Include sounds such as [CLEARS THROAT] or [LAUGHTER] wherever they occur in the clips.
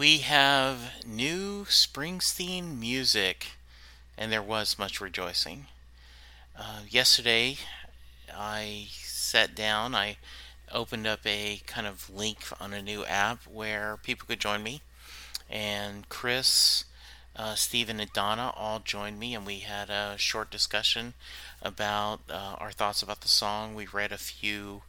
We have new Springsteen music, and there was much rejoicing. Uh, yesterday, I sat down, I opened up a kind of link on a new app where people could join me, and Chris, uh, Stephen, and Donna all joined me, and we had a short discussion about uh, our thoughts about the song. We read a few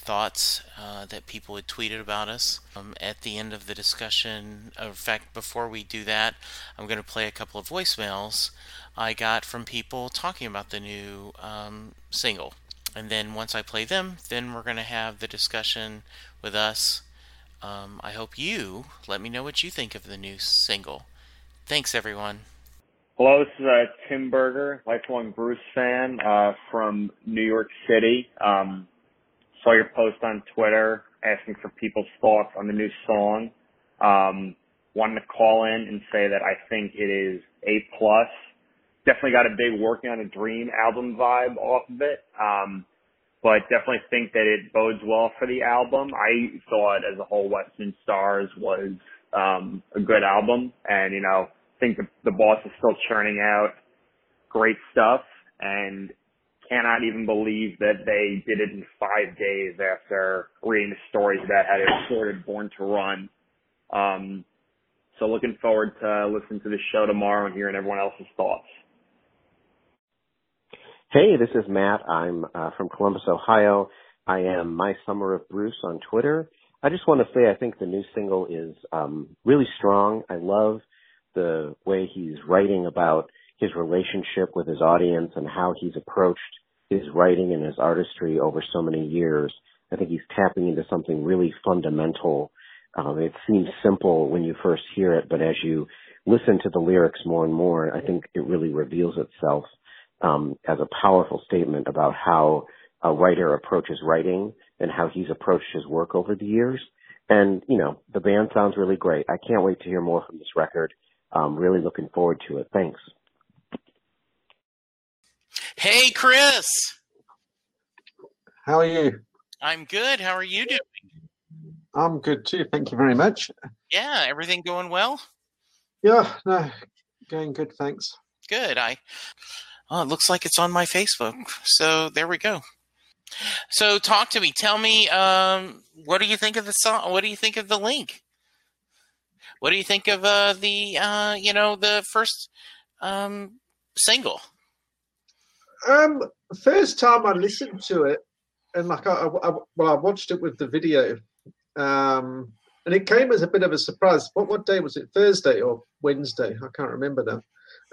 thoughts uh, that people had tweeted about us. Um, at the end of the discussion, in fact, before we do that, I'm going to play a couple of voicemails I got from people talking about the new um, single. And then once I play them, then we're going to have the discussion with us. Um, I hope you let me know what you think of the new single. Thanks, everyone. Hello, this is uh, Tim Berger, lifelong Bruce fan uh, from New York City. Um, saw your post on Twitter asking for people's thoughts on the new song. Um, wanted to call in and say that I think it is A plus. Definitely got a big working on a dream album vibe off of it. Um, but definitely think that it bodes well for the album. I thought as a whole Western Stars was um, a good album and you know, think the, the boss is still churning out great stuff and cannot even believe that they did it in five days after reading the stories about how they recorded Born to Run. Um, so looking forward to listening to the show tomorrow and hearing everyone else's thoughts. Hey, this is Matt. I'm uh, from Columbus, Ohio. I am My Summer of Bruce on Twitter. I just want to say I think the new single is um, really strong. I love the way he's writing about his relationship with his audience and how he's approached his writing and his artistry over so many years. I think he's tapping into something really fundamental. Um, it seems simple when you first hear it, but as you listen to the lyrics more and more, I think it really reveals itself um, as a powerful statement about how a writer approaches writing and how he's approached his work over the years. And, you know, the band sounds really great. I can't wait to hear more from this record. I'm really looking forward to it. Thanks. Hey, Chris. How are you? I'm good. How are you doing? I'm good too. Thank you very much. Yeah, everything going well? Yeah, no, going good. Thanks. Good. I. Oh, it looks like it's on my Facebook. So there we go. So talk to me. Tell me, um, what do you think of the song? What do you think of the link? What do you think of uh, the, uh, you know, the first um, single? Um, first time I listened to it, and like I, I, well, I watched it with the video, um, and it came as a bit of a surprise. What what day was it? Thursday or Wednesday? I can't remember now.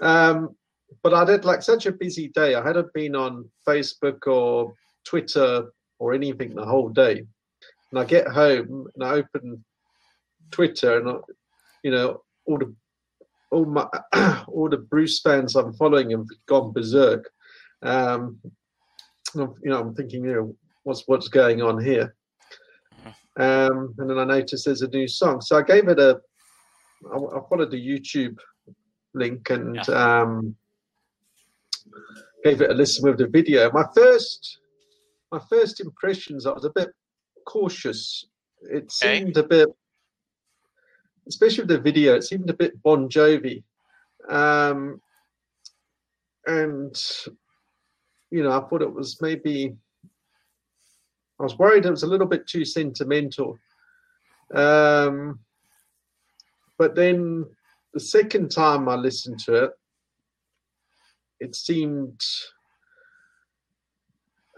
Um, but I had like such a busy day. I hadn't been on Facebook or Twitter or anything the whole day. And I get home and I open Twitter and I, you know all the all my [CLEARS THROAT] all the Bruce fans I'm following have gone berserk. Um, you know, I'm thinking, you know, what's what's going on here? Um, and then I noticed there's a new song, so I gave it a. I, I followed the YouTube link and yeah. um, gave it a listen with the video. My first, my first impressions, I was a bit cautious. It seemed a bit, especially with the video, it seemed a bit Bon Jovi, um, and you know, I thought it was maybe. I was worried it was a little bit too sentimental. Um, but then the second time I listened to it, it seemed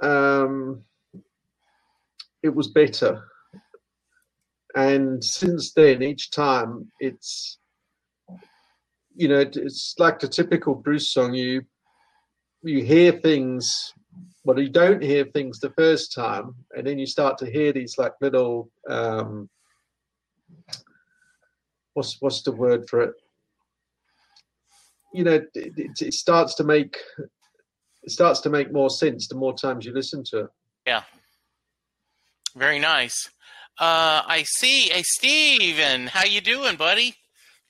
um, it was better. And since then, each time it's you know it's like the typical Bruce song. You you hear things, well, you don't hear things the first time, and then you start to hear these like little um, what's what's the word for it? You know, it, it, starts to make it starts to make more sense the more times you listen to it. Yeah. Very nice. Uh, I see. Hey, Steven, how you doing, buddy?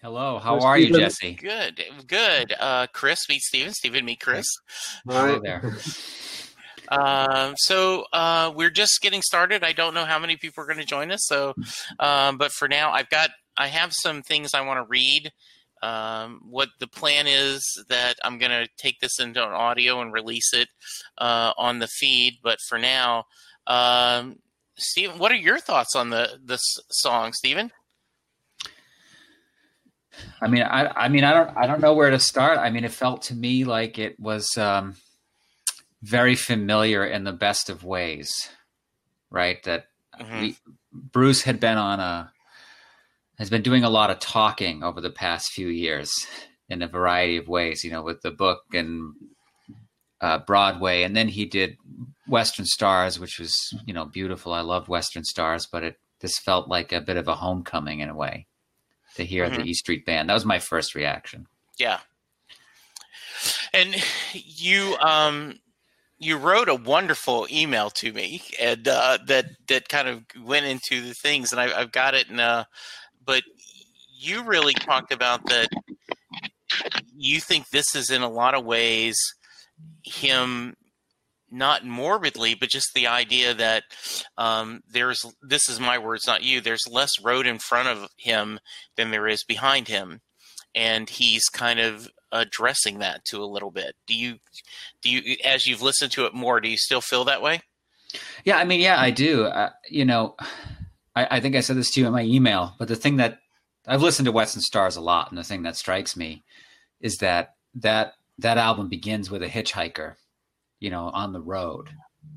Hello. How are you, Jesse? Good. Good. Uh, Chris, meet Steven. Steven, meet Chris. Hi [LAUGHS] there. Uh, so uh, we're just getting started. I don't know how many people are going to join us. So, um, but for now, I've got I have some things I want to read. Um, what the plan is that I'm going to take this into an audio and release it uh, on the feed. But for now, um, Steven, what are your thoughts on the this song, Steven? I mean, I, I mean, I don't, I don't know where to start. I mean, it felt to me like it was um, very familiar in the best of ways, right? That mm-hmm. we, Bruce had been on a has been doing a lot of talking over the past few years in a variety of ways, you know, with the book and uh, Broadway, and then he did Western Stars, which was you know beautiful. I loved Western Stars, but it this felt like a bit of a homecoming in a way to hear mm-hmm. the E Street Band. That was my first reaction. Yeah, and you um you wrote a wonderful email to me, and uh, that that kind of went into the things, and I, have got it in a but you really talked about that you think this is in a lot of ways him not morbidly, but just the idea that um, there's this is my words, not you. There's less road in front of him than there is behind him, and he's kind of addressing that to a little bit. Do you, do you, as you've listened to it more, do you still feel that way? Yeah, I mean, yeah, I do. Uh, you know, I, I think I said this to you in my email, but the thing that I've listened to Western Stars a lot, and the thing that strikes me is that that that album begins with a hitchhiker, you know, on the road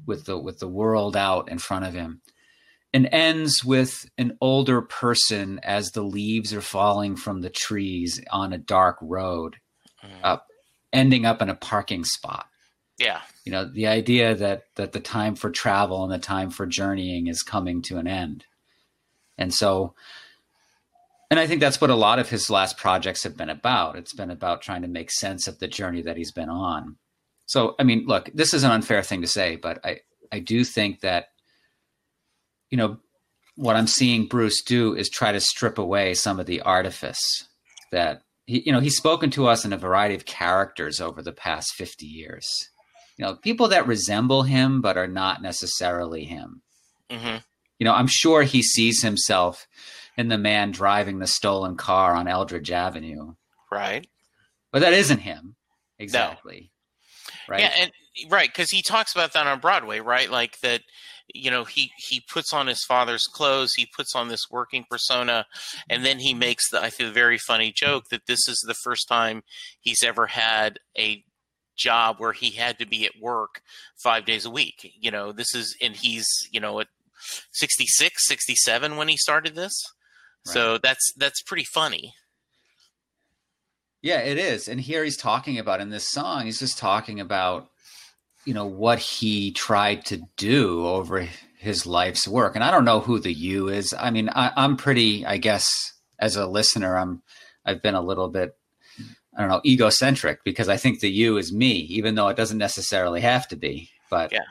with the with the world out in front of him, and ends with an older person as the leaves are falling from the trees on a dark road, mm. up, ending up in a parking spot. Yeah, you know, the idea that that the time for travel and the time for journeying is coming to an end. And so, and I think that's what a lot of his last projects have been about. It's been about trying to make sense of the journey that he's been on. So, I mean, look, this is an unfair thing to say, but I, I do think that, you know, what I'm seeing Bruce do is try to strip away some of the artifice that he, you know, he's spoken to us in a variety of characters over the past 50 years. You know, people that resemble him but are not necessarily him. Mm-hmm. You know, I'm sure he sees himself in the man driving the stolen car on Eldridge Avenue. Right. But that isn't him. Exactly. No. Right. Yeah, and right, because he talks about that on Broadway, right? Like that, you know, he he puts on his father's clothes, he puts on this working persona, and then he makes the I feel very funny joke that this is the first time he's ever had a job where he had to be at work five days a week. You know, this is and he's, you know, at 66, 67 when he started this. Right. So that's that's pretty funny. Yeah, it is. And here he's talking about in this song, he's just talking about you know what he tried to do over his life's work. And I don't know who the you is. I mean, I, I'm pretty, I guess, as a listener, I'm I've been a little bit I don't know, egocentric because I think the you is me, even though it doesn't necessarily have to be. But yeah,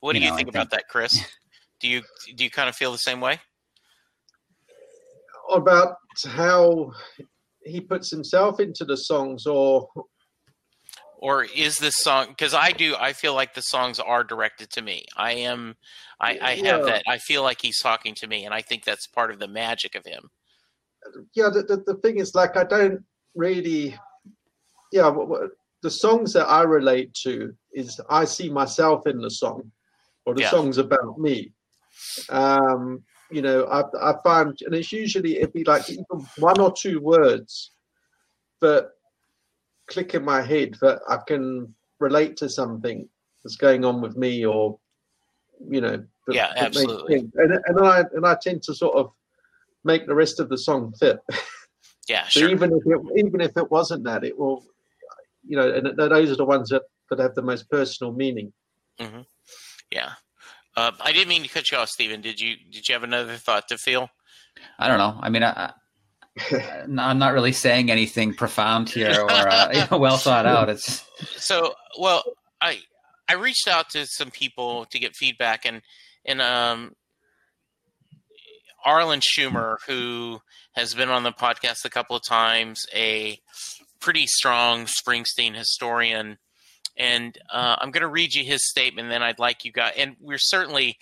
what do you, know, think about that, Chris? [LAUGHS] Do you do you kind of feel the same way? About how he puts himself into the songs, or or is this song because I do I feel like the songs are directed to me. I am I, I have yeah. that I feel like he's talking to me, and I think that's part of the magic of him. Yeah, the the, the thing is, like, I don't really, yeah, the songs that I relate to is I see myself in the song, or the yeah. song's about me. Um, you know, I, I find, and it's usually it'd be like even one or two words that click in my head that I can relate to something that's going on with me, or you know, that, Yeah, absolutely. And and I and I tend to sort of make the rest of the song fit. [LAUGHS] Yeah, So sure. even if it, even if it wasn't that, it will, you know, and those are the ones that, that have the most personal meaning. Mm-hmm. Yeah. Uh, I didn't mean to cut you off, Stephen. Did you did you have another thought to feel? I don't know. I mean, I, I, [LAUGHS] I'm not really saying anything profound here or uh, [LAUGHS] you know, well thought out. It's So, well, I I reached out to some people to get feedback, and and um, Arlen Schumer, who has been on the podcast a couple of times, a pretty strong Springsteen historian, and uh, I'm going to read you his statement. Then I'd like you guys, and we're certainly,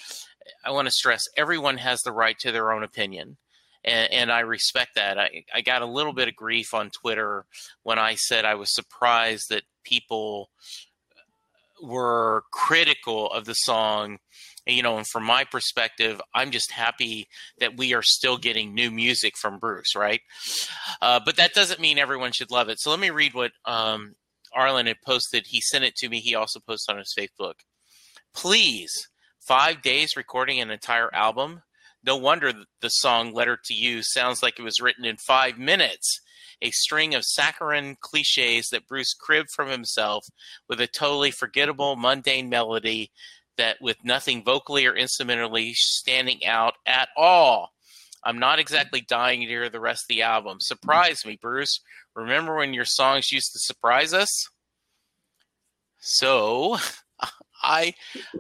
I want to stress, everyone has the right to their own opinion. And, and I respect that. I, I got a little bit of grief on Twitter when I said I was surprised that people were critical of the song you know and from my perspective i'm just happy that we are still getting new music from bruce right uh, but that doesn't mean everyone should love it so let me read what um, arlen had posted he sent it to me he also posted on his facebook. Please five days recording an entire album? No wonder the song letter to you sounds like it was written in five minutes. A string of saccharine cliches that Bruce cribbed from himself with a totally forgettable, mundane melody that with nothing vocally or instrumentally standing out at all. I'm not exactly dying to hear the rest of the album. Surprise me, Bruce. Remember when your songs used to surprise us? So, [LAUGHS] I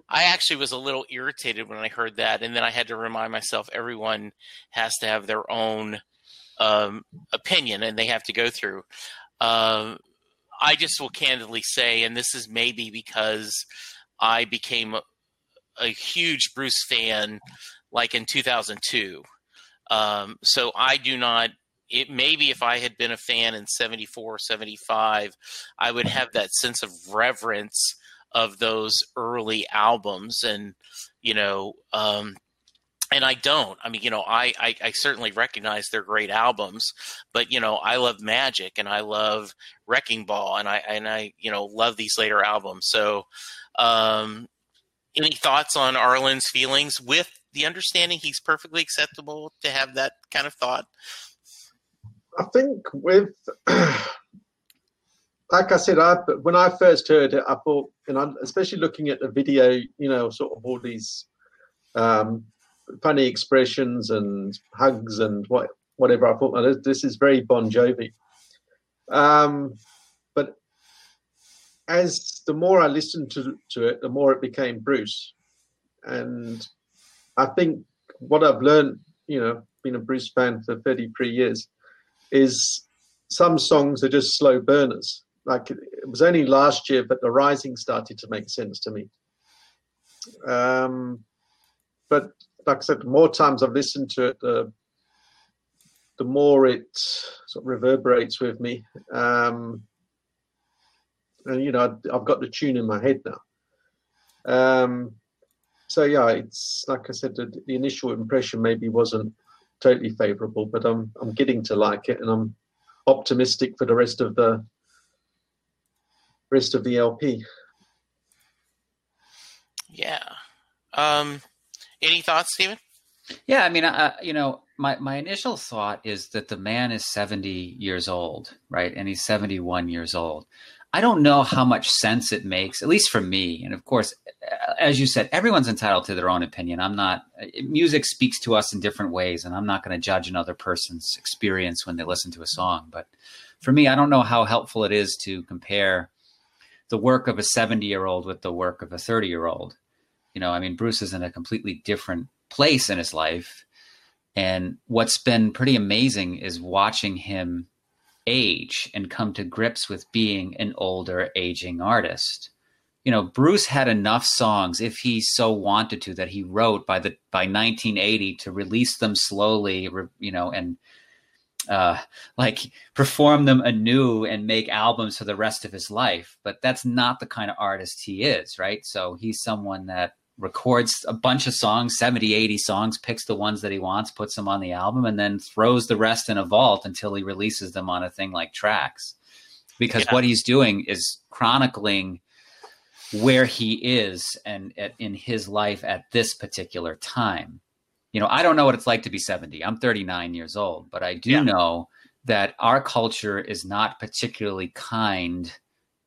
I actually was a little irritated when I heard that, and then I had to remind myself everyone has to have their own um, opinion, and they have to go through. Um, I just will candidly say, and this is maybe because I became a, a huge Bruce fan, like in 2002. Um, so I do not. It maybe if I had been a fan in 74, 75, I would have that sense of reverence of those early albums, and you know, um, and I don't. I mean, you know, I, I, I certainly recognize they're great albums, but you know, I love Magic and I love Wrecking Ball, and I and I you know love these later albums. So, um, any thoughts on Arlen's feelings with the understanding he's perfectly acceptable to have that kind of thought? I think with, [CLEARS THROAT] like I said, I when I first heard it, I thought, you know, especially looking at the video, you know, sort of all these um, funny expressions and hugs and what whatever. I thought, oh, this is very Bon Jovi. Um, but as the more I listened to to it, the more it became Bruce, and I think what I've learned, you know, being a Bruce fan for 33 years, is some songs are just slow burners. Like it was only last year, but the Rising started to make sense to me. Um, but like I said, the more times I've listened to it, the the more it sort of reverberates with me. Um, and you know, I've got the tune in my head now. Um, so yeah, it's like I said, the, the initial impression maybe wasn't totally favourable, but I'm I'm getting to like it, and I'm optimistic for the rest of the rest of the LP. Yeah. Um, any thoughts, Stephen? Yeah, I mean, uh, you know, my my initial thought is that the man is 70 years old, right? And he's 71 years old. I don't know how much sense it makes, at least for me. And of course, as you said, everyone's entitled to their own opinion. I'm not, eh, music speaks to us in different ways, and I'm not going to judge another person's experience when they listen to a song. But for me, I don't know how helpful it is to compare the work of a 70 year old with the work of a 30 year old. You know, I mean, Bruce is in a completely different place in his life. And what's been pretty amazing is watching him age and come to grips with being an older, aging artist. You know, Bruce had enough songs, if he so wanted to, that he wrote by the by 1980 to release them slowly, you know, and uh, like perform them anew and make albums for the rest of his life. But that's not the kind of artist he is, right? So he's someone that records a bunch of songs 70 80 songs picks the ones that he wants puts them on the album and then throws the rest in a vault until he releases them on a thing like tracks because Yeah. what he's doing is chronicling where he is and at, in his life at this particular time. You know, I don't know what it's like to be 70. I'm 39 years old, but I do yeah. know that our culture is not particularly kind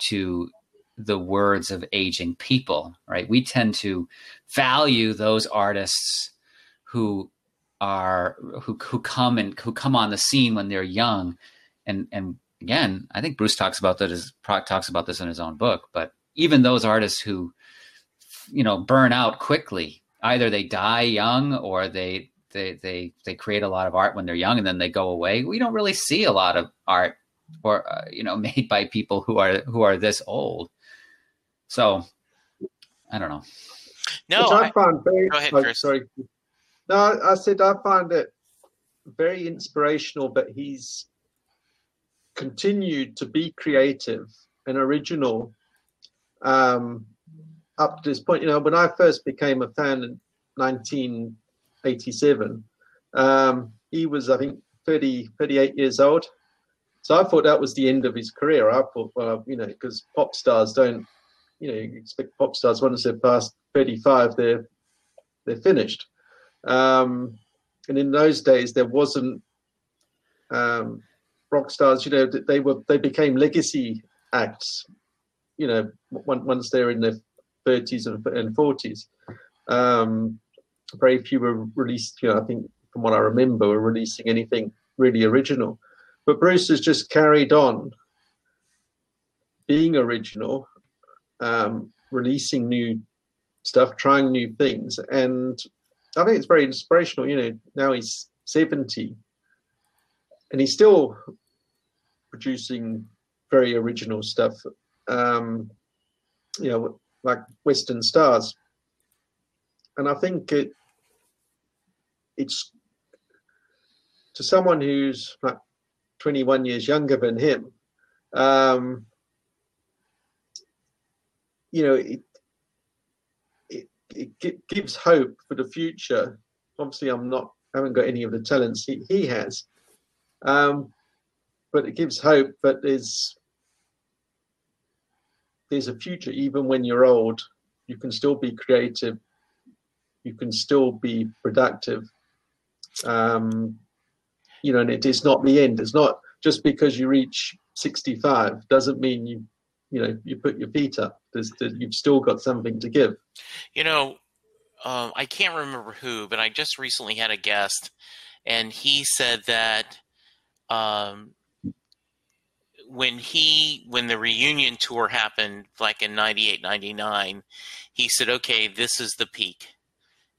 to the words of aging people, right? We tend to value those artists who are who who come and who come on the scene when they're young, and and again, I think Bruce talks about that as talks about this in his own book. But even those artists who you know burn out quickly, either they die young or they they they they create a lot of art when they're young and then they go away. We don't really see a lot of art or uh, you know [LAUGHS] made by people who are who are this old. So I don't know. No, I, I find very. Go ahead, oh, Chris. Sorry. No, I said I find it very inspirational, but he's continued to be creative and original um, up to this point. You know, when I first became a fan in 1987, um, he was, I think, 30, 38 years old. So I thought that was the end of his career. I thought, well, you know, because pop stars don't you know, you expect pop stars once they're past 35, they're they're finished. Um, and in those days, there wasn't um, rock stars. You know, they were they became legacy acts. You know, once they're in their 30s and, 40s. Um, very few were released. You know, I think from what I remember, were releasing anything really original. But Bruce has just carried on being original um, releasing new stuff, trying new things, and I think it's very inspirational. You know, now he's seventy, and he's still producing very original stuff. Um, you know, like Western Stars, and I think it it's to someone who's like 21 years younger than him. Um, you know, it, it, it gives hope for the future. Obviously, I'm not, I haven't got any of the talents he, he has, um, but it gives hope that there's there's a future even when you're old. You can still be creative. You can still be productive. Um, you know, and it is not the end. It's not just because you reach 65 doesn't mean you you know you put your feet up there's, there's you've still got something to give. You know um, i can't remember who but i just recently had a guest and he said that um, when he when the reunion tour happened like in 98 99 he said okay this is the peak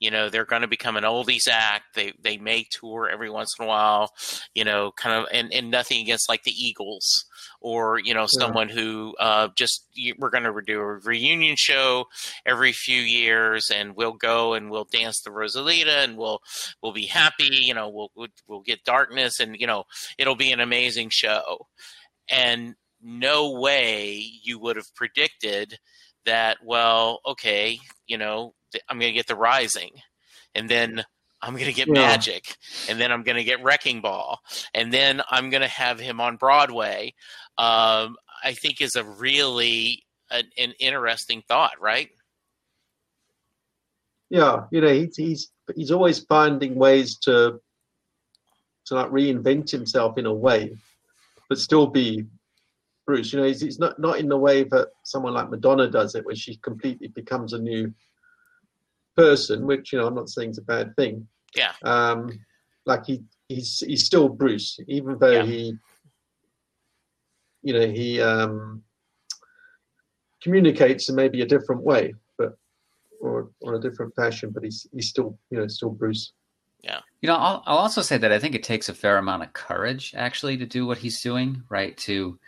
you know they're going to become an oldies act they they may tour every once in a while you know kind of and, and nothing against like the eagles or you know someone yeah. who uh, just we're going to do a reunion show every few years and we'll go and we'll dance the rosalita and we'll we'll be happy you know we'll we'll, we'll get darkness and you know it'll be an amazing show and no way you would have predicted that well okay you know i'm going to get the rising and then I'm going to get yeah. Magic, and then I'm going to get Wrecking Ball, and then I'm going to have him on Broadway. Um, I think is a really an, an, interesting thought, right? Yeah, you know, he's he's he's always finding ways to to like reinvent himself in a way, but still be Bruce. You know, he's, he's not not in the way that someone like Madonna does it, where she completely becomes a new person. Which you know, I'm not saying it's a bad thing, yeah. Um, like he he's he's still Bruce, even though yeah. he, you know, he um, communicates in maybe a different way, but or on a different fashion. But he's he's still you know still Bruce. Yeah. You know, I'll, I'll also say that I think it takes a fair amount of courage actually to do what he's doing, right? To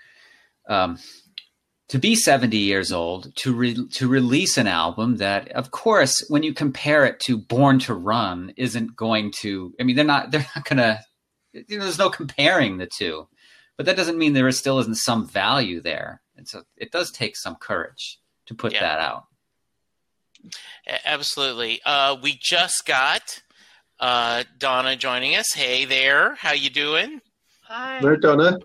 um, to be 70 years old to re- to release an album that of course when you compare it to born to run isn't going to i mean they're not they're not gonna you know, there's no comparing the two. But that doesn't mean there is still isn't some value there. And so it does take some courage to put yeah. that out. Absolutely. Uh, we just got uh, donna joining us. Hey there. How you doing? Hi. Where Donna?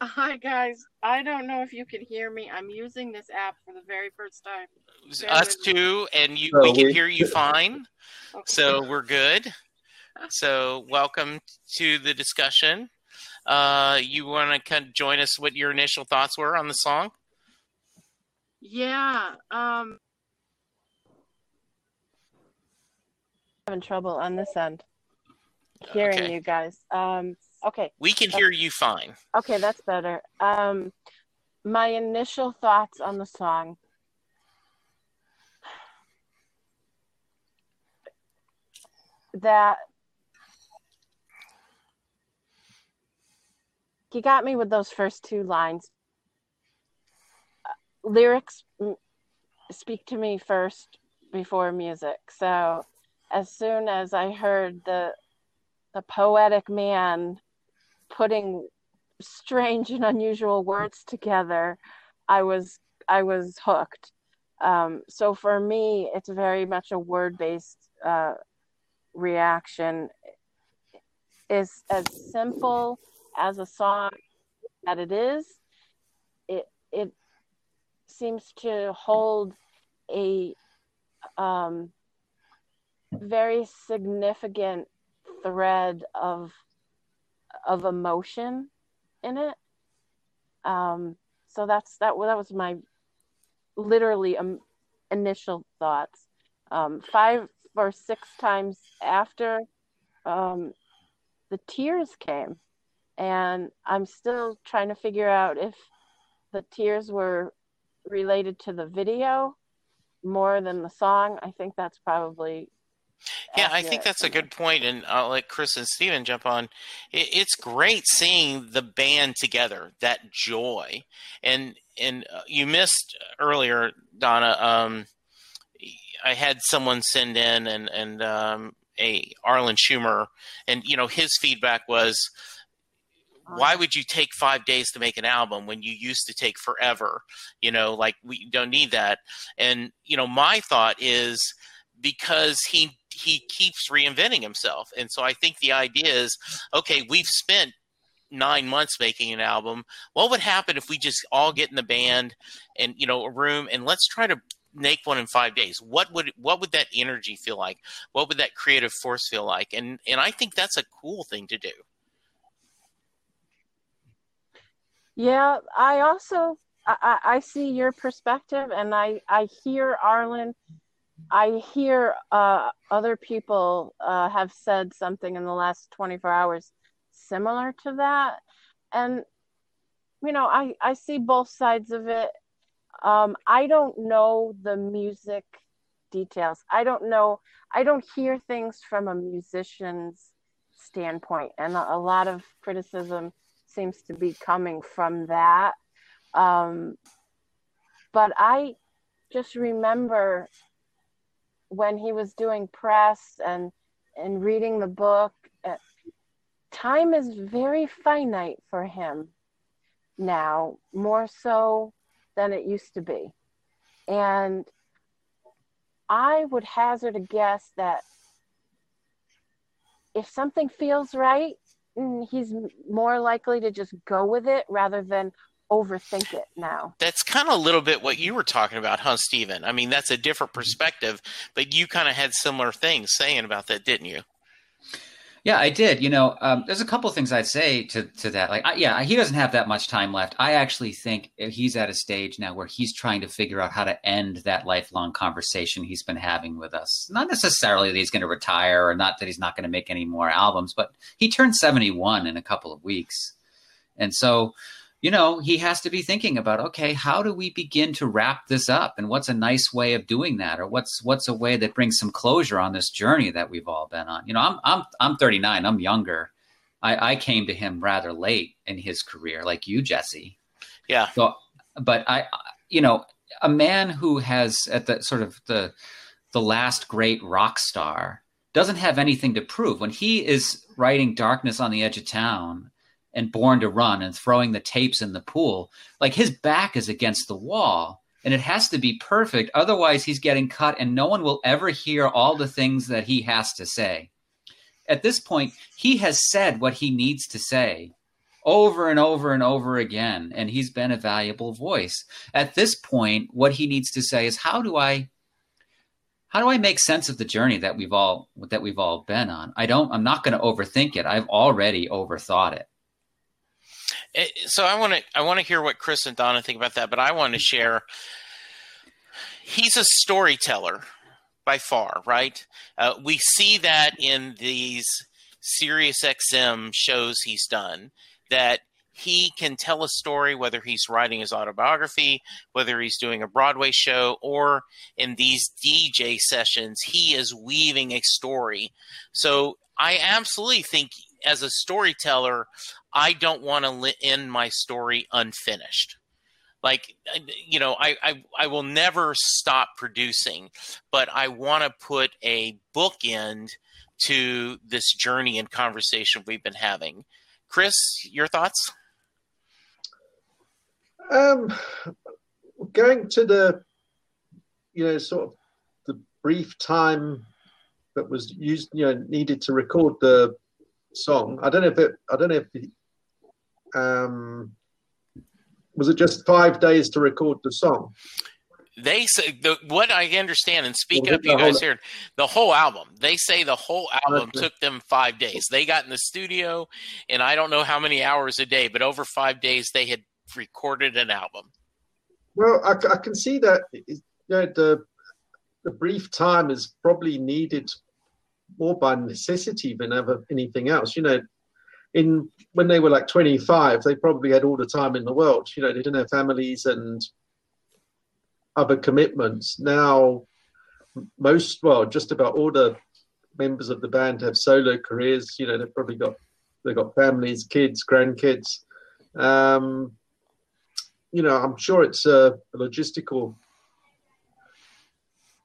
Hi guys. I don't know if you can hear me. I'm using this app for the very first time. Bear Us with too, and you So we can we- hear you [LAUGHS] fine. Okay. So we're good. So welcome to the discussion. Uh, you want to kind of join us? What your initial thoughts were on the song? Yeah. Um. Having trouble on this end. Hearing Okay. you guys. Um. Okay. We can hear you fine. Okay, that's better. Um, my initial thoughts on the song. That he got me with those first two lines. Uh, lyrics speak to me first before music. So as soon as I heard the the poetic man putting strange and unusual words together, I was I was hooked. Um, so for me, it's very much a word based uh, reaction. Is as simple as a song that it is. It it seems to hold a um, very significant thread of of emotion in it. Um, so that's that. That was my literally um, initial thoughts. Um, five or six times after um, the tears came, and I'm still trying to figure out if the tears were related to the video more than the song. I think that's probably Yeah, I think that's a good point, and I'll let Chris and Steven jump on. It, it's great seeing the band together, that joy, and and uh, you missed earlier, Donna. Um, I had someone send in and and um, a Arlen Schumer, and you know his feedback was, why would you take five days to make an album when you used to take forever? You know, like we don't need that. And you know, my thought is because he he keeps reinventing himself, and so I think the idea is, okay, we've spent nine months making an album. What would happen if we just all get in the band and you know a room and let's try to make one in five days what would what would that energy feel like what would that creative force feel like and and i think that's a cool thing to do Yeah, I also I, I see your perspective, and I I hear Arlen. I hear uh, other people uh, have said something in the last 24 hours similar to that, and you know I I see both sides of it. Um, I don't know the music details. I don't know. I don't hear things from a musician's standpoint, and a, a lot of criticism seems to be coming from that. Um, but I just remember when he was doing press and and reading the book. Uh, time is very finite for him now, more so than it used to be, and I would hazard a guess that if something feels right, mm, he's more likely to just go with it rather than overthink it now. that's kind of a little bit what you were talking about huh Stephen? i mean that's a different perspective but you kind of had similar things saying about that didn't you Yeah, I did. You know, um, there's a couple of things I'd say to to that. Like, I, yeah, he doesn't have that much time left. I actually think he's at a stage now where he's trying to figure out how to end that lifelong conversation he's been having with us. Not necessarily that he's going to retire, or not that he's not going to make any more albums, but he turned 71 in a couple of weeks, and so you know, he has to be thinking about, okay, how do we begin to wrap this up? And what's a nice way of doing that? Or what's what's a way that brings some closure on this journey that we've all been on? You know, I'm I'm I'm 39, I'm younger. I, I came to him rather late in his career, like you, Jesse. yeah So but I you know, a man who has at the sort of the the last great rock star doesn't have anything to prove. When he is writing Darkness on the Edge of Town and Born to Run and throwing the tapes in the pool, like his back is against the wall and it has to be perfect. Otherwise, he's getting cut and no one will ever hear all the things that he has to say. At this point, he has said what he needs to say over and over and over again. And he's been a valuable voice. At this point, what he needs to say is, how do I how do I make sense of the journey that we've all that we've all been on? I don't I'm not going to overthink it. I've already overthought it. Eh, so I want to I want to hear what Chris and Donna think about that, but I want to share he's a storyteller by far, right? Uh, we see that in these Sirius XM shows he's done that he can tell a story whether he's writing his autobiography, whether he's doing a Broadway show, or in these DJ sessions, he is weaving a story. So I absolutely think as a storyteller, I don't want to end my story unfinished. Like you know I, I i will never stop producing but i want to put a bookend to this journey and conversation we've been having. Chris your thoughts? Um going to the you know sort of the brief time that was used you know needed to record the song i don't know if it i don't know if it, um was it just five days to record the song? They say the, what I understand, and speak up, you guys heard The whole album. They say the whole album took them five days. They got in the studio, and I don't know how many hours a day, but over five days they had recorded an album. Well, I, I can see that you know, the the brief time is probably needed more by necessity than ever anything else. You know, in when they were like 25, they probably had all the time in the world. You know, they didn't have families and other commitments. Now, most, well, just about all the members of the band have solo careers. You know, they've probably got they've got families, kids, grandkids. Um, you know, I'm sure it's a, a logistical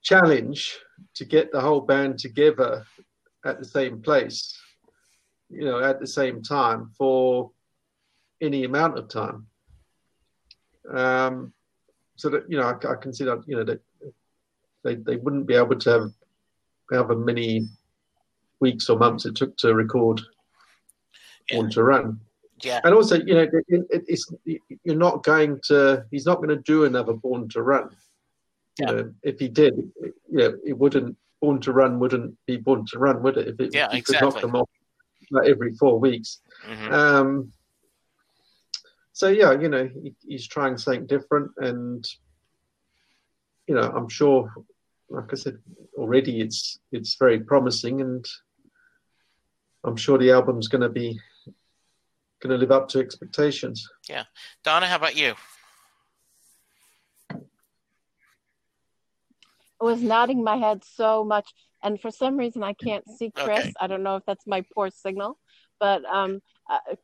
challenge to get the whole band together at the same place you know, at the same time for any amount of time. Um, so that you know, I, I can see that you know that they they wouldn't be able to have however many weeks or months it took to record yeah. to run. Yeah. And also, you know, it, it, it's you're not going to. He's not going to do another Born to Run. Yeah. If he did, you know, it wouldn't. Born to Run wouldn't be Born to Run, would it? If it, yeah, exactly. Knock them off like every four weeks. Mm-hmm. Um, so yeah, you know, he, he's trying something different, and you know, I'm sure, like I said already, it's it's very promising, and I'm sure the album's going to be going to live up to expectations. Yeah, Donna, how about you? Was nodding my head so much and for some reason I can't see Chris. Okay. I don't know if that's my poor signal, but um, uh,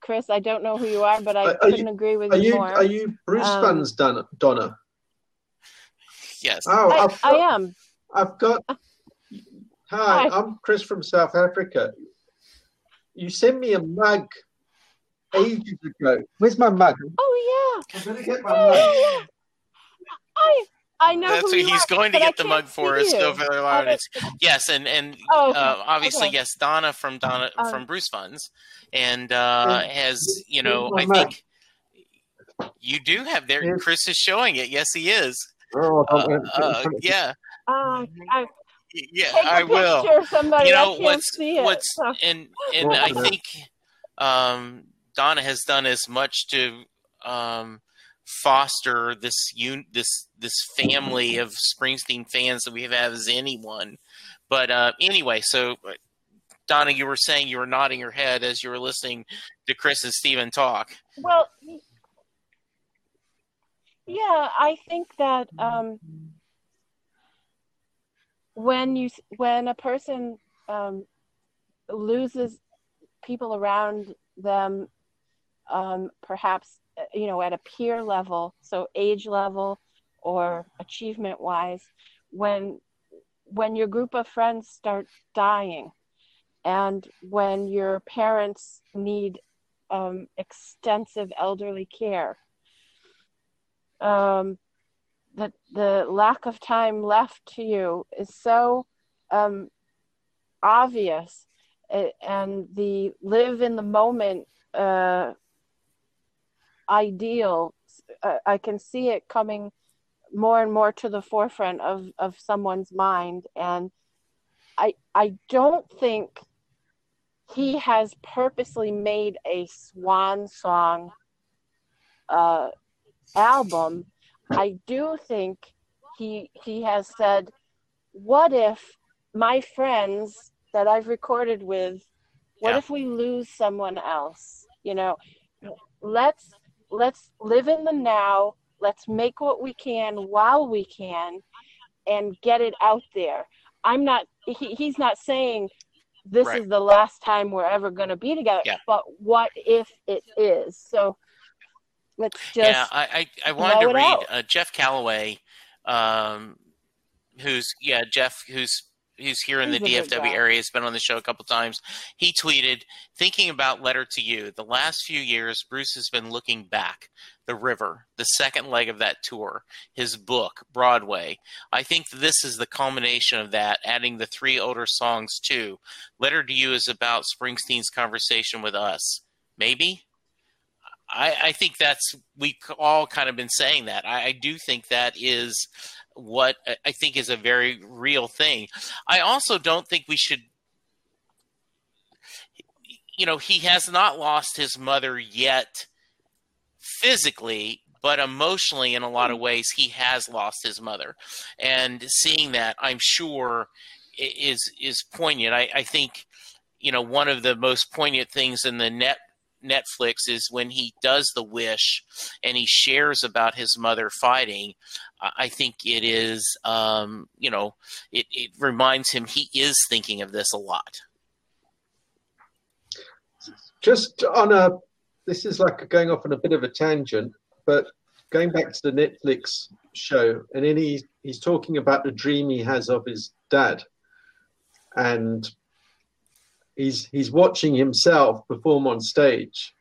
Chris, I don't know who you are, but I are couldn't you, agree with you, you, more. Are you Bruce um, fans, Donna? Donna? Yes. Oh, I, got, I am. I've got. Hi, Hi, I'm Chris from South Africa. You sent me a mug ages ago. Where's my mug? Oh yeah. I'm gonna get my oh, mug. Yeah, yeah. I I know that's who what he's are, going to get the mug for us. Go very loud. It's yes, and and oh, okay. uh, obviously okay. yes, Donna from Donna um, from Bruce Funds, and uh, has you know I think you do have there. Chris is showing it. Yes, he is. Oh, uh, uh, yeah. Uh, I, yeah, I will. Somebody, you know what's what's and and I think um, Donna has done as much to um, foster this un- this this family of Springsteen fans that we have as anyone. But uh, anyway, so uh, Donna, you were saying you were nodding your head as you were listening to Chris and Steven talk. Well, yeah, I think that um, when you when a person um, loses people around them, um, perhaps you know at a peer level so age level or achievement wise when when your group of friends start dying and when your parents need um, extensive elderly care um, the, the lack of time left to you is so um, obvious and the live in the moment uh, ideal. Uh, I can see it coming more and more to the forefront of of someone's mind, and I I don't think he has purposely made a swan song uh, album. I do think he he has said, "What if my friends that I've recorded with, what yeah. if we lose someone else? You know, let's let's live in the now. Let's make what we can while we can, and get it out there." I'm not. He, he's not saying this right. is the last time we're ever going to be together. Yeah. But what if it is? So let's just yeah. I I, I wanted to read uh, Jeff Calloway, um, who's yeah Jeff who's who's here in He's the DFW area, has been on the show a couple times. He tweeted, thinking about Letter to You, the last few years, Bruce has been looking back. The River, the second leg of that tour, his book, Broadway. I think this is the culmination of that, adding the three older songs too. Letter to You is about Springsteen's conversation with us. Maybe? I, I think that's, we all kind of been saying that. I, I do think that is what uh, I think is a very real thing. I also don't think we should you know, he has not lost his mother yet physically, but emotionally in a lot of hmm. ways he has lost his mother. And seeing that, I'm sure is is poignant. I, I think, you know, one of the most poignant things in the net Netflix is when he does the wish and he shares about his mother fighting. I think it is, um, you know, it, it reminds him he is thinking of this a lot. Just on a, this is like going off on a bit of a tangent, but going back to the Netflix show, and then he, he's talking about the dream he has of his dad. And he's he's watching himself perform on stage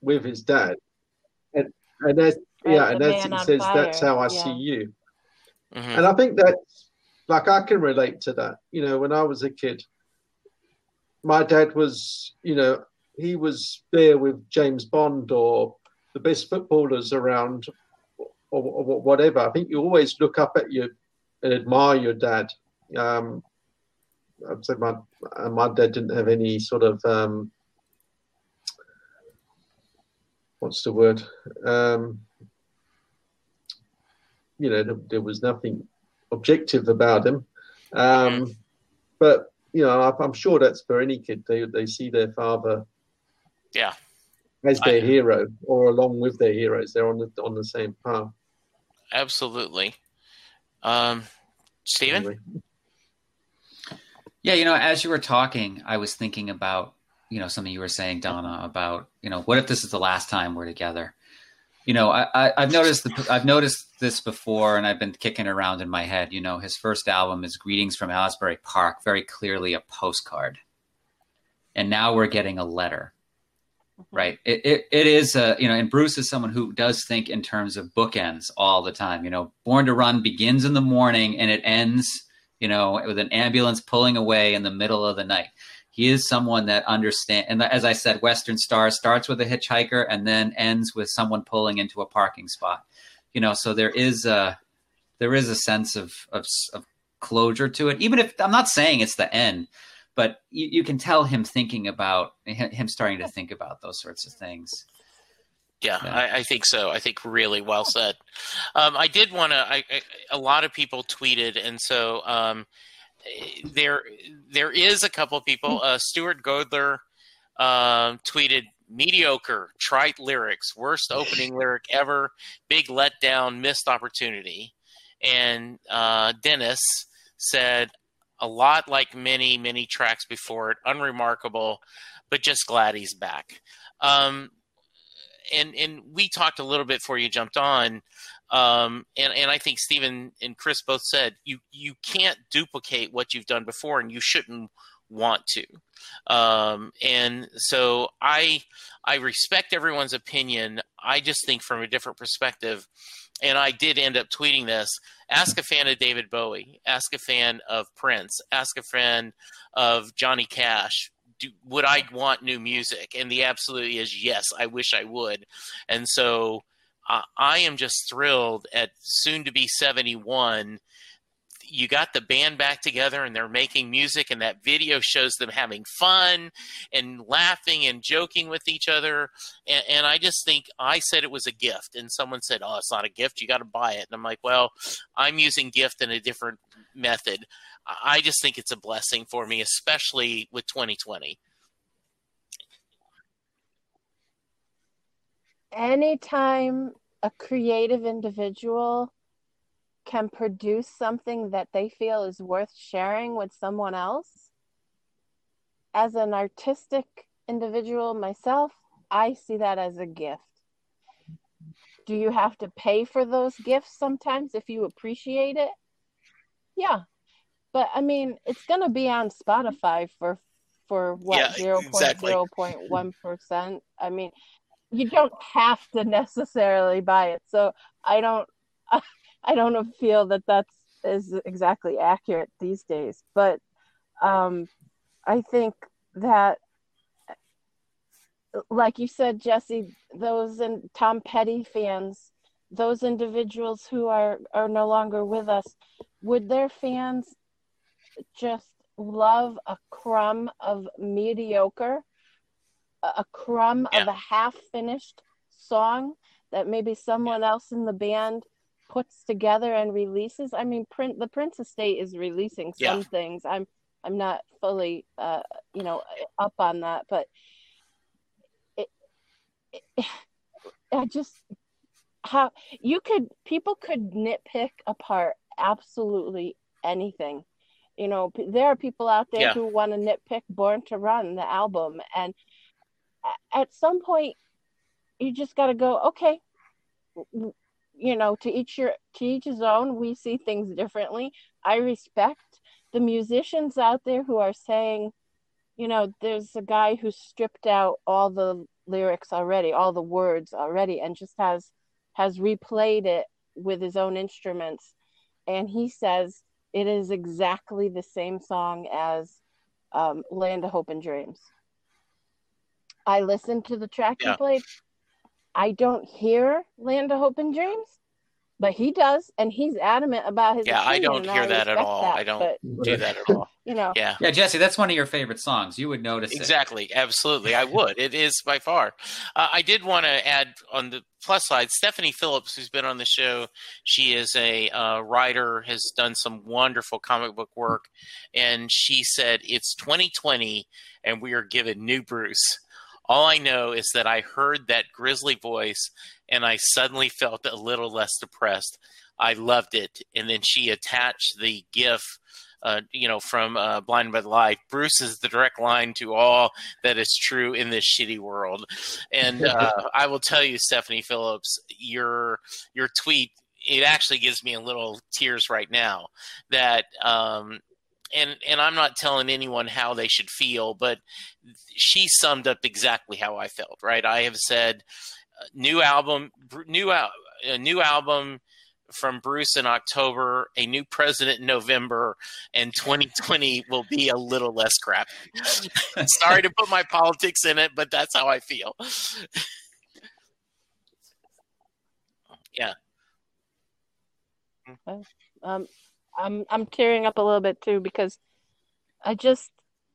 with his dad, and and that's yeah, and that's it says fire. that's how I yeah. see you, mm-hmm. and I think that like I can relate to that. You know, when I was a kid, my dad was you know he was there with James Bond or the best footballers around or, or whatever. I think you always look up at you and admire your dad. Um, I'd say my my dad didn't have any sort of um, what's the word? Um, you know, there, there, was nothing objective about him. Um, but you know, I, am sure that's for any kid. They they see their father, yeah, as their I, hero, or along with their heroes. They're on the on the same path. Absolutely, um, Stephen. Anyway. Yeah, you know, as you were talking, I was thinking about, you know, something you were saying, Donna, about, you know, what if this is the last time we're together? You know, I, have noticed the, I've noticed this before, and I've been kicking around in my head. You know, his first album is "Greetings from Asbury Park," very clearly a postcard, and now we're getting a letter mm-hmm. right it, it, it is a you know and bruce is someone who does think in terms of bookends all the time you know born to run begins in the morning and it ends you know, with an ambulance pulling away in the middle of the night. He is someone that understands, and as I said, Western Star starts with a hitchhiker and then ends with someone pulling into a parking spot. You know, so there is a there is a sense of of, of closure to it. Even if I'm not saying it's the end, but you, you can tell him thinking about him starting to think about those sorts of things. Yeah, yeah. I, I, think so. I think really well said. Um, I did want to. A lot of people tweeted, and so um, there there is a couple of people. Uh, Stuart Godler uh, tweeted mediocre, trite lyrics, worst opening lyric ever, big letdown, missed opportunity. And uh, Dennis said a lot like many many tracks before it, unremarkable, but just glad he's back. Um, and and we talked a little bit before you jumped on, um, and and I think Stephen and Chris both said you you can't duplicate what you've done before, and you shouldn't want to. Um, and so I I respect everyone's opinion. I just think from a different perspective. And I did end up tweeting this. Ask a fan of David Bowie. Ask a fan of Prince. Ask a fan of Johnny Cash do, would I want new music? And the absolutely is yes. I wish I would. And so I am just thrilled at soon to be 71 you got the band back together and they're making music and that video shows them having fun and laughing and joking with each other. And, and, i just think i said it was a gift and someone said oh it's not a gift. You got to buy it. And i'm like well i'm using gift in a different method. I just think it's a blessing for me especially with 2020 anytime a creative individual can produce something that they feel is worth sharing with someone else. As an artistic individual myself, I see that as a gift. Do you have to pay for those gifts sometimes if you appreciate it? Yeah. But I mean, it's going to be on Spotify for for what yeah, 0.0.1%. Exactly. I mean, you don't have to necessarily buy it. So I don't [LAUGHS] I don't feel that that's is exactly accurate these days, but um, I think that, like you said, Jesse, those and Tom Petty fans, those individuals who are are no longer with us, would their fans just love a crumb of mediocre, a crumb yeah. of a half finished song that maybe someone else in the band puts together and releases. I mean, print the Prince estate is releasing some yeah. things. I'm I'm not fully uh, you know up on that, but it, it, [SIGHS] I just how you could people could nitpick apart absolutely anything. You know, there are people out there yeah. who want to nitpick Born to Run, the album, and at some point, you just got to go, okay, you know to each your to each his own. We see things differently. I respect the musicians out there who are saying you know there's a guy who stripped out all the lyrics already all the words already and just has has replayed it with his own instruments. And he says it is exactly the same song as um, land of hope and dreams i listened to the track yeah. he played I don't hear Land of Hope and Dreams, but he does, and he's adamant about his. Yeah, I don't hear I that at all. That, I don't but, do [LAUGHS] that at all. [LAUGHS] You know, yeah, yeah, Jesse, that's one of your favorite songs. You would notice exactly, it. absolutely. I would. It is by far. Uh, I did want to add on the plus side, Stephanie Phillips, who's been on the show. She is a uh, writer, has done some wonderful comic book work, and she said it's 2020, and we are given new Bruce. All I know is that I heard that grisly voice and I suddenly felt a little less depressed. I loved it. And then she attached the GIF, uh, you know, from uh, Blind by the Light. Bruce is the direct line to all that is true in this shitty world. And [LAUGHS] uh, I will tell you, Stephanie Phillips, your your tweet it actually gives me a little tears right now that um, and and I'm not telling anyone how they should feel, but she summed up exactly how I felt. Right, I have said uh, new album, new a new album from Bruce in October, a new president in November, and 2020 will be a little less crappy. [LAUGHS] Sorry to put my politics in it, but that's how I feel. [LAUGHS] yeah. Um, I'm I'm tearing up a little bit too because I just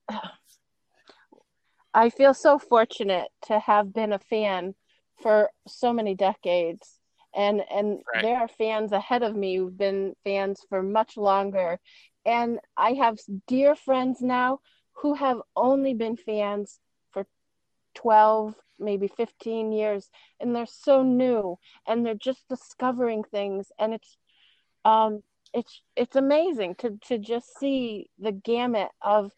[SIGHS] I feel so fortunate to have been a fan for so many decades. And and right. there are fans ahead of me who've been fans for much longer. And I have dear friends now who have only been fans for 12 maybe 15 years. And they're so new and they're just discovering things. And it's um it's it's amazing to to just see the gamut of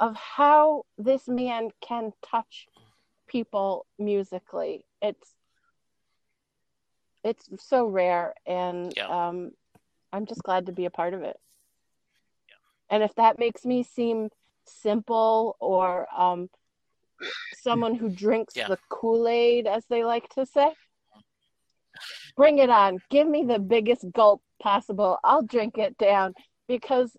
of how this man can touch people musically. It's it's so rare and yeah. um I'm just glad to be a part of it. Yeah. And if that makes me seem simple or um someone who drinks yeah. the Kool-Aid as they like to say, bring it on. Give me the biggest gulp possible. I'll drink it down because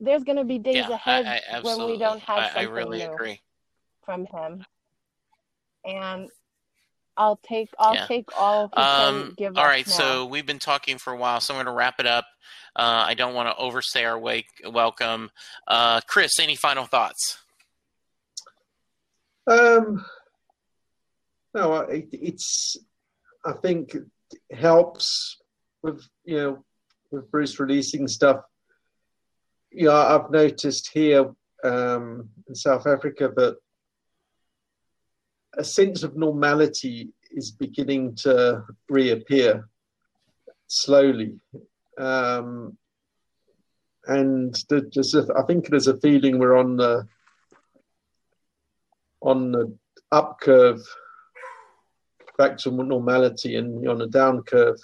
there's going to be days Yeah, ahead I when we don't have I, I something really new agree. from him, and I'll take I'll Yeah. take all he can Um, give all us right, now. so we've been talking for a while, so I'm going to wrap it up. Uh, I don't want to overstay our wake welcome. Uh, Chris, any final thoughts? Um, no, it, it's. I think it helps with you know with Bruce releasing stuff. Yeah, I've noticed here um, in South Africa that a sense of normality is beginning to reappear slowly, um, and there- there's a, I think there's a feeling we're on the on the up curve back to normality and on a down curve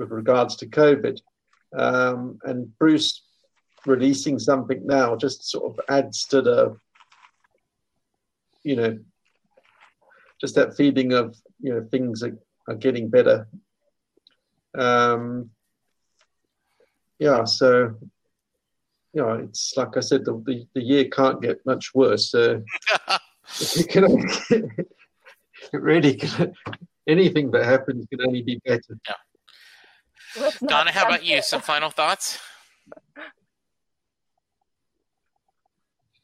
with regards to COVID. Um, and Bruce releasing something now just sort of adds to the, you know, just that feeling of, you know, things are, are getting better. Um, yeah, so, you know, it's like I said, the, the, the year can't get much worse. So, can [LAUGHS] it really anything that happens can only be better. Not Donna, how about tempt you? Some final thoughts?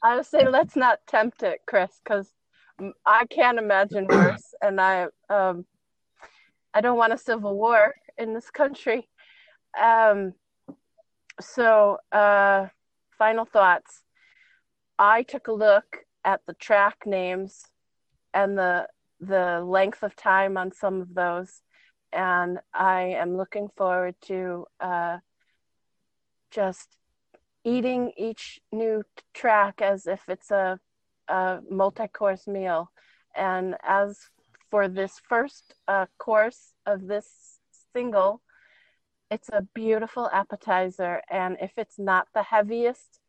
I would say let's not tempt it, Chris, because I can't imagine [CLEARS THROAT] worse, and I um, I don't want a civil war in this country. Um, so, uh, final thoughts. I took a look at the track names and the the length of time on some of those, and I am looking forward to uh, just eating each new track as if it's a, a multi-course meal. And as for this first uh, course of this single, it's a beautiful appetizer. And if it's not the heaviest,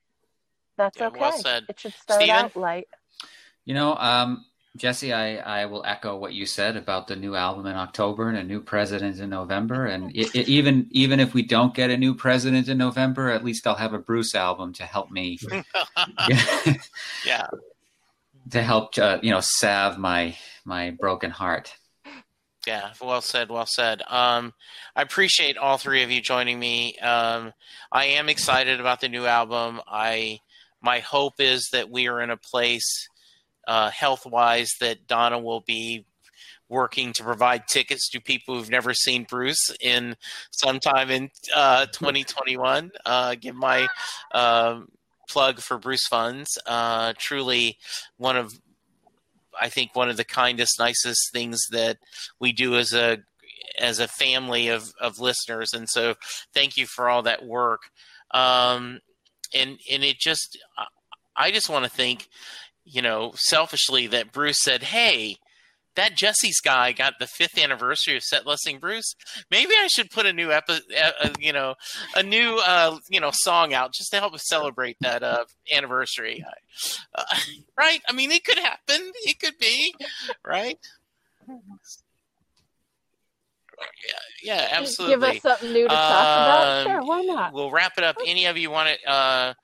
that's Yeah, okay. well said. It should start Steven? out light. You know, um, Jesse, I, I will echo what you said about the new album in October and a new president in November. And i i even even if we don't get a new president in November, at least I'll have a Bruce album to help me [LAUGHS] [LAUGHS] yeah. to help uh, you know salve my my broken heart. Yeah, well said, well said. Um, I appreciate all three of you joining me. Um, I am excited about the new album. I my hope is that we are in a place uh, health wise that Donna will be working to provide tickets to people who've never seen Bruce in sometime in uh, [LAUGHS] 2021. Uh, give my um, plug for Bruce Funds. Uh, truly one of I think one of the kindest, nicest things that we do as a as a family of of listeners, and so thank you for all that work. Um, and and it just, I just want to think, you know, selfishly that Bruce said, "Hey." That Jesse's guy got the fifth anniversary of Set Listing Bruce. Maybe I should put a new epi- uh, you know, a new uh, you know song out just to help us celebrate that uh, anniversary. Uh, [LAUGHS] right? I mean, it could happen. It could be, right? Yeah, yeah, absolutely. Give us something new to talk about. Um, Sure, why not? We'll wrap it up. Any of you want to?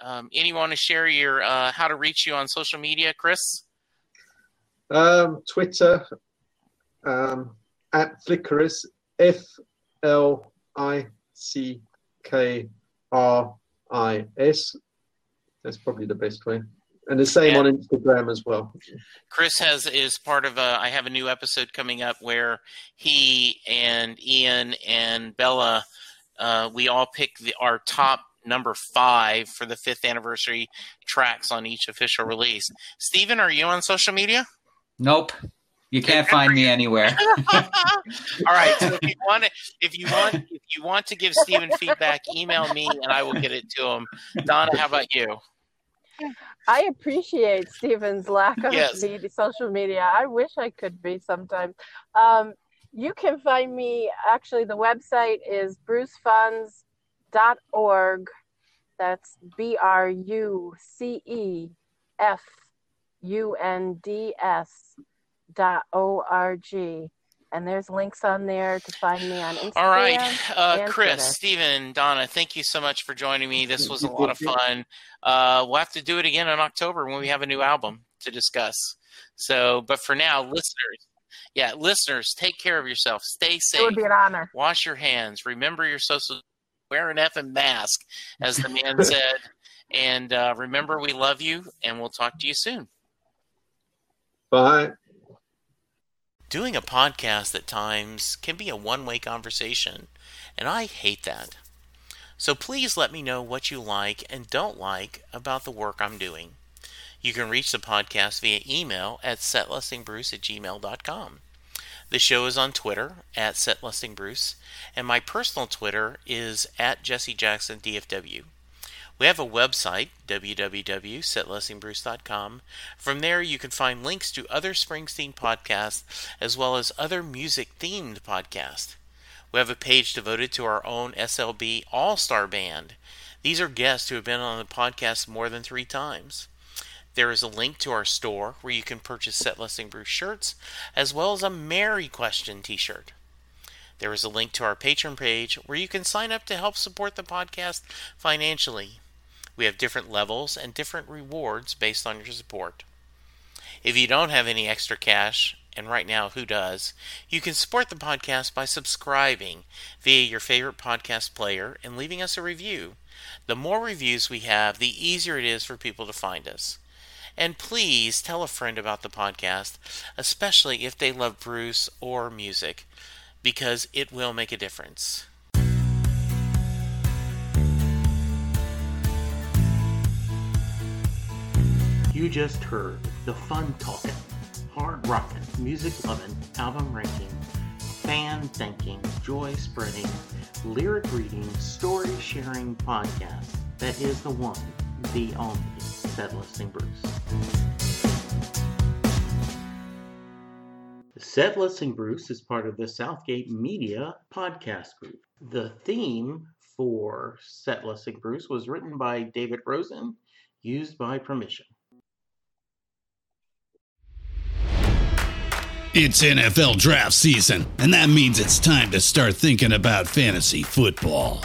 Um, anyone want to share your uh, how to reach you on social media, Chris? Um, Twitter um, at Flickeris, F L I C K R I S. That's probably the best way. And the same Yeah. on Instagram as well. Chris has is part of a. I have a new episode coming up where he and Ian and Bella, uh, we all pick the, our top number five for the fifth anniversary tracks on each official release. Steven, are you on social media? Nope, you can't find me anywhere. [LAUGHS] All right. So if you want to, if you want, if you want to give Steven feedback, email me and I will get it to him. Donna, how about you? I appreciate Steven's lack of Yes. media, social media. I wish I could be sometimes. Um, you can find me, actually, the website is brucefunds.org. That's B R U C E F U N D S dot O R G. And there's links on there to find me on Instagram. All right, uh, Chris, Stephen, Donna, thank you so much for joining me. This was a lot of [LAUGHS] fun. Uh, we'll have to do it again in October when we have a new album to discuss. So, but for now, listeners, yeah, listeners, take care of yourself. Stay safe. It would be an honor. Wash your hands. Remember your social. Wear an effing mask, as the man [LAUGHS] said. And uh, remember, we love you, and we'll talk to you soon. Bye. Doing a podcast at times can be a one way conversation, and I hate that. So please let me know what you like and don't like about the work I'm doing. You can reach the podcast via email at setlistingbruce at gmail.com. The show is on Twitter at setlistingbruce, and my personal Twitter is at jessejacksondfw. We have a website, www.setlistingbruce.com. From there, you can find links to other Springsteen podcasts as well as other music themed podcasts. We have a page devoted to our own SLB All Star Band. These are guests who have been on the podcast more than three times. There is a link to our store where you can purchase Set Listing Bruce shirts as well as a Mary Question t shirt. There is a link to our Patreon page where you can sign up to help support the podcast financially. We have different levels and different rewards based on your support. If you don't have any extra cash, and right now, who does? You can support the podcast by subscribing via your favorite podcast player and leaving us a review. The more reviews we have, the easier it is for people to find us. And please tell a friend about the podcast, especially if they love Bruce or music, because it will make a difference. You just heard the fun talking, hard rocking, music loving, album ranking, fan thinking, joy spreading, lyric reading, story sharing podcast that is the one, the only, Set Listing Bruce. Set Listing Bruce is part of the Southgate Media podcast group. The theme for Set Listing Bruce was written by David Rosen, used by permission. It's NFL draft season, and that means it's time to start thinking about fantasy football.